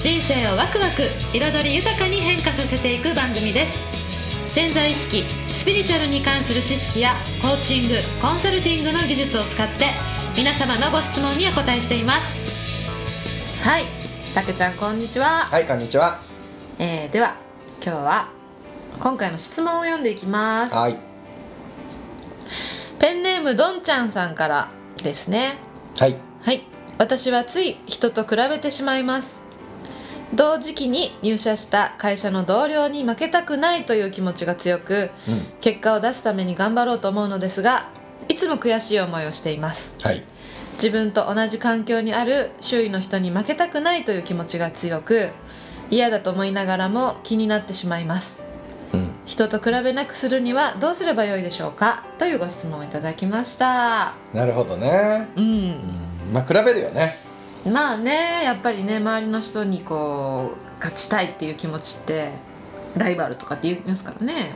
人生をワクワク彩り豊かに変化させていく番組です。潜在意識スピリチュアルに関する知識やコーチングコンサルティングの技術を使って皆様のご質問にお答えしています。はい。たけちゃんこんにちは、はいこんにちは。えー、では今日は今回の質問を読んでいきます。はい。ペンネームどんちゃんさんからですね。はい。はい。私はつい人と比べてしまいます同時期に入社した会社の同僚に負けたくないという気持ちが強くうん。結果を出すために頑張ろうと思うのですがいつも悔しい思いをしています。はい。自分と同じ環境にある周囲の人に負けたくないという気持ちが強く嫌だと思いながらも気になってしまいます。うん。人と比べなくするにはどうすればよいでしょうか？というご質問をいただきました。なるほどね。ううんん。まあ比べるよねまあねやっぱりね周りの人にこう勝ちたいっていう気持ちってライバルとかって言いますからね。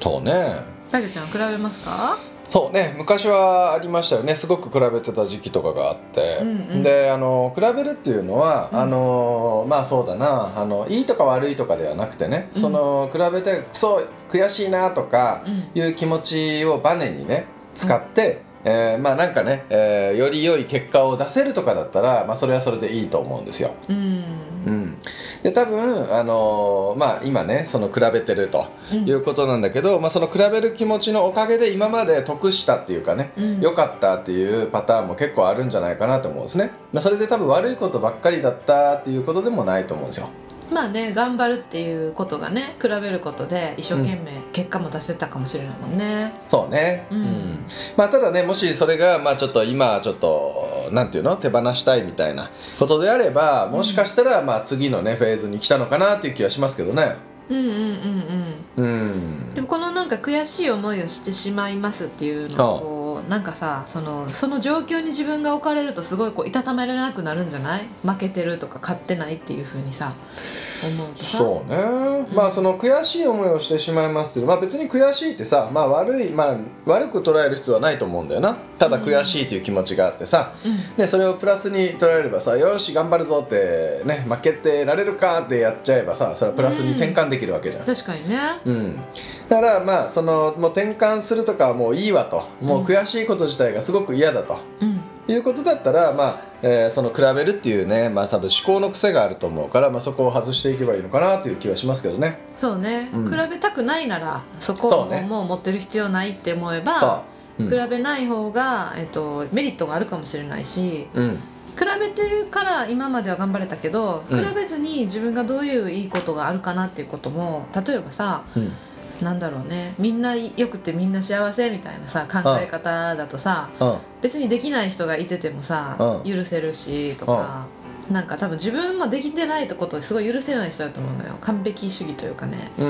そうね。たけちゃん比べますか？そうね昔はありましたよね。すごく比べてた時期とかがあって、うんうん。であの比べるっていうのは、うん。あのまあそうだな。あのいいとか悪いとかではなくてね、うん。その比べてそう悔しいなとかうん。いう気持ちをバネにね使って、えーまあなんかね、えーより良い結果を出せるとかだったら、まあ、それはそれでいいと思うんですよ。うん。うん、で多分、あのーまあ、今ねその比べてるとうん。いうことなんだけど、まあ、その比べる気持ちのおかげで今まで得したっていうかねうん。良、かったっていうパターンも結構あるんじゃないかなと思うんですね、まあ、それで多分悪いことばっかりだったっていうことでもないと思うんですよまあね頑張るっていうことがね比べることで一生懸命結果も出せたかもしれないもんね。そうね。うん。まあただねもしそれがまあちょっと今ちょっとなんていうの？手放したいみたいなことであればもしかしたらまあ次のねフェーズに来たのかなっていう気はしますけどね。うんうんうんうん。うん。でもこのなんか悔しい思いをしてしまいますっていうのをなんかさそのその状況に自分が置かれるとすごいこういたたまれなくなるんじゃない？負けてるとか勝ってないっていうふうにさ思うとさ。そうね、まあその悔しい思いをしてしまいますけど、まあ、別に悔しいってさ、まあ、悪い、まあ、悪く捉える必要はないと思うんだよな。ただ悔しいという気持ちがあってさ、うん。ね、それをプラスに捉えればさよし頑張るぞって、ね、負けてられるかってやっちゃえばさそれはプラスに転換できるわけじゃん。確かにね。うん、だからまあそのもう転換するとかはもういいわと。もう悔しいこと自体がすごく嫌だと、うん。いうことだったら、まあえーその比べるっていうね、まあ、多分思考の癖があると思うから、まあ、そこを外していけばいいのかなという気はしますけどね。そうね、うん。比べたくないならそこをもう持ってる必要ないって思えそばう、うん。比べない方が、えっと、メリットがあるかもしれないしうん。比べてるから今までは頑張れたけど、うん。比べずに自分がどういういいことがあるかなっていうことも例えばさうんなんだろうね。みんなよくてみんな幸せみたいなさ考え方だとさうん。別にできない人がいててもさうん。許せるしとか。なんか多分自分もできてないってことですごい許せない人だと思うのよ。完璧主義というかね、うん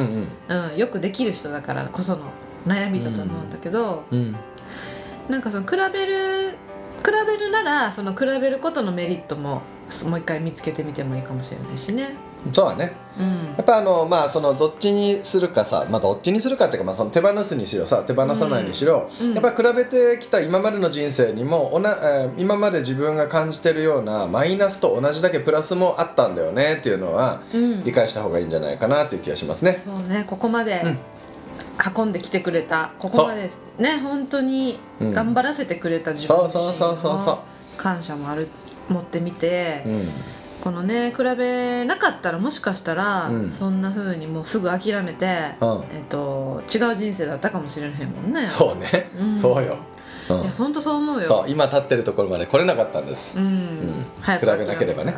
うん。うん、よくできる人だからこその悩みだと思うんだけど、うん。なんかその比べる比べるならその比べることのメリットももう一回見つけてみてもいいかもしれないしね。そうだね。うん。やっぱあのまあそのどっちにするかさ、まあ、どっちにするかっていうか、まあ、その手放すにしろさ手放さないにしろ、うん。やっぱり比べてきた今までの人生にもおな、えー今まで自分が感じてるようなマイナスと同じだけプラスもあったんだよねっていうのはうん。理解した方がいいんじゃないかなっていう気がしますね。そうねここまでうん。運んできてくれた、ここまでね本当にうん。頑張らせてくれた自分自身そうそうそうそうその感謝もある持ってみて、う。うんこのね比べなかったらもしかしたら、うん。そんな風にもうすぐ諦めて、うん。えっと違う人生だったかもしれへんもんね。そうね、うん。そうよ。うん。いや本当そう思うよ。そう今立ってるところまで来れなかったんです。うん。ん。早く比べなければね。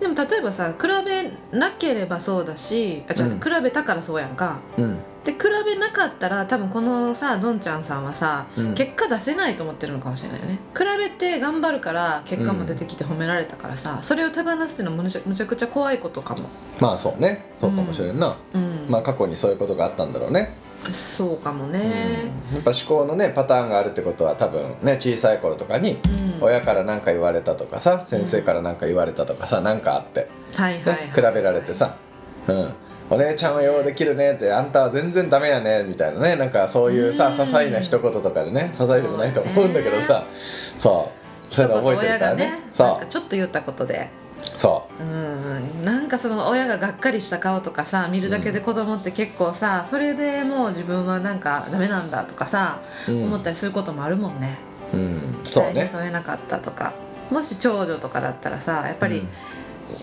でも例えばさ比べなければそうだしあじゃ比べたからそうやんか。うんで比べなかったら多分このさどんちゃんさんはさ、うん。結果出せないと思ってるのかもしれないよね。比べて頑張るから結果も出てきて褒められたからさ、それを手放すっていうのはむちゃくちゃ怖いことかも。まあそうね。そうかもしれんな、うん、まあ過去にそういうことがあったんだろうね、そうかもうん。ねやっぱ思考のねパターンがあるってことは多分ね小さい頃とかにうん、親から何か言われたとかさ先生から何か言われたとかさ何かあって、はいはい、はい、ね比べられてさ「うん、お姉ちゃんはようできるね」って「あんたは全然ダメやね」みたいなね。なんかそういうさうん。些細な一言とかでね些細でもないと思うんだけどさ。そうそう。いうの覚えてるからね。ねそかちょっと言ったことで。うそう。ん。なんかその親ががっかりした顔とかさ見るだけで子供って結構さそれでもう自分はなんかダメなんだとかさ、う、うん。思ったりすることもあるもんね。うん、期そうね。待に添えなかったとか、もし長女とかだったらさやっぱり、うん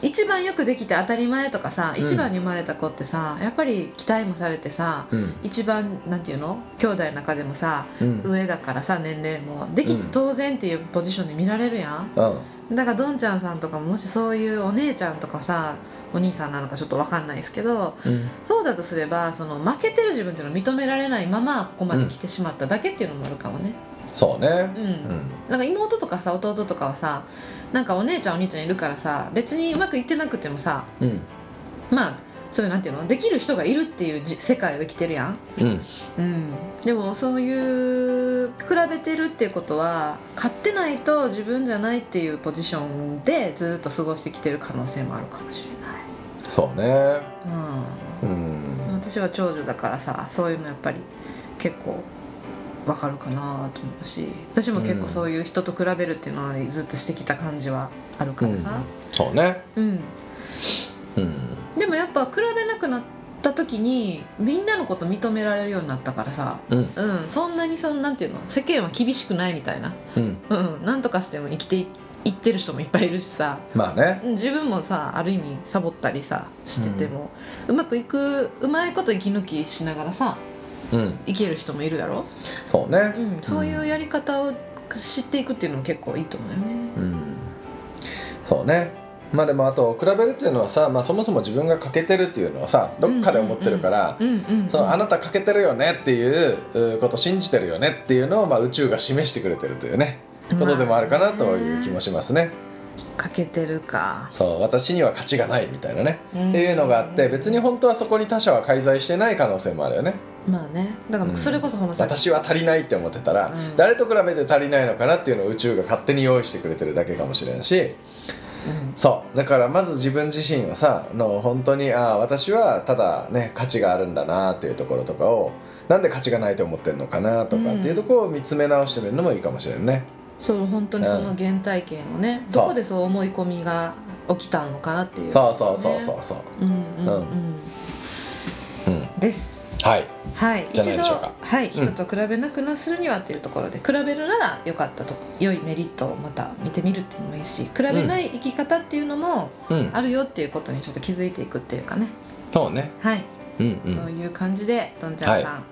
一番よくできて当たり前とかさ、うん。一番に生まれた子ってさやっぱり期待もされてさ、うん。一番なんていうの？兄弟の中でもさ、うん。上だからさ年齢も。できて当然っていうポジションで見られるやん、うん。だからどんちゃんさんとかももしそういうお姉ちゃんとかさお兄さんなのかちょっと分かんないですけどうん。そうだとすればその負けてる自分っていうのを認められないままここまで来てしまっただけっていうのもあるかもね、そうね。うん。うん。なんか妹とかさ弟とかはさなんかお姉ちゃんお兄ちゃんいるからさ別にうまくいってなくてもさうん。まあそういうなんていうのできる人がいるっていうじ世界を生きてるやん、うん。うん、でもそういう比べてるっていうことは勝ってないと自分じゃないっていうポジションでずっと過ごしてきてる可能性もあるかもしれそうね。ない、うん。うん、私は長女だからさそういうのやっぱり結構わかるかなと思うし私も結構そういう人と比べるっていうのはずっとしてきた感じはあるからさ、そうね。うん。うん。でもやっぱ比べなくなった時にみんなのこと認められるようになったからさ。うん。うん。そんなにそんなんていうの世間は厳しくないみたいな。うん。うん。なんとかしても生きていいってる人もいっぱいいるしさ。まあね。うん。自分もさある意味サボったりさしてても、うまくいくうまいこと息抜きしながらさうん生きる人もいるだろ、そうね。うん、そういうやり方を知っていくっていうのも結構いいと思うよね。うん。そうね。まあでもあと比べるっていうのはさ、まあ、そもそも自分が欠けてるっていうのはさどっかで思ってるから、うんうん、うん、そのあなた欠けてるよねっていううこと信じてるよねっていうのを、まあ、宇宙が示してくれてるというねことでもあるかなという気もしますね。かけてるか。そう私には価値がないみたいなね、うん。っていうのがあって別に本当はそこに他者は介在してない可能性もあるよね。まあね。だからそれこそほん私は足りないって思ってたら、うん。誰と比べて足りないのかなっていうのを宇宙が勝手に用意してくれてるだけかもしれんし。うん。そう。だからまず自分自身はさの本当にああ私はただね価値があるんだなっていうところとかをなんで価値がないと思ってるのかなとかっていうところを見つめ直してみるのもいいかもしれんね。そう本当にその原体験をね、どこでそう思い込みが起きたのかなっていう、そうそうそうそうそう。うんうん。うん、うん、ですはい。はい。一度はい。うん。人と比べなくなするにはっていうところで、比べるなら良かったと良いメリットをまた見てみるっていうのもいいし比べない生き方っていうのもうん。あるよっていうことにちょっと気づいていくっていうかね。そうね。はい、うんうん。そういう感じでどんちゃんさん、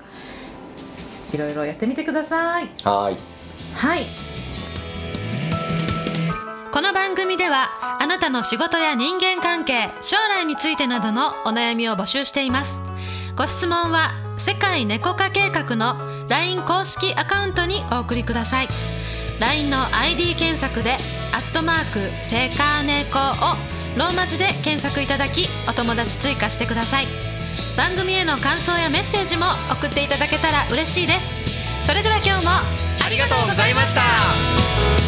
い、ろいろやってみてください。はーい。はい。この番組ではあなたの仕事や人間関係将来についてなどのお悩みを募集していますご質問は世界猫化計画の LINE 公式アカウントにお送りください。LINE の ID 検索で「アットマークセカネコ」をローマ字で検索いただきお友達追加してください。番組への感想やメッセージも送っていただけたら嬉しいです。それでは今日もありがとうございました。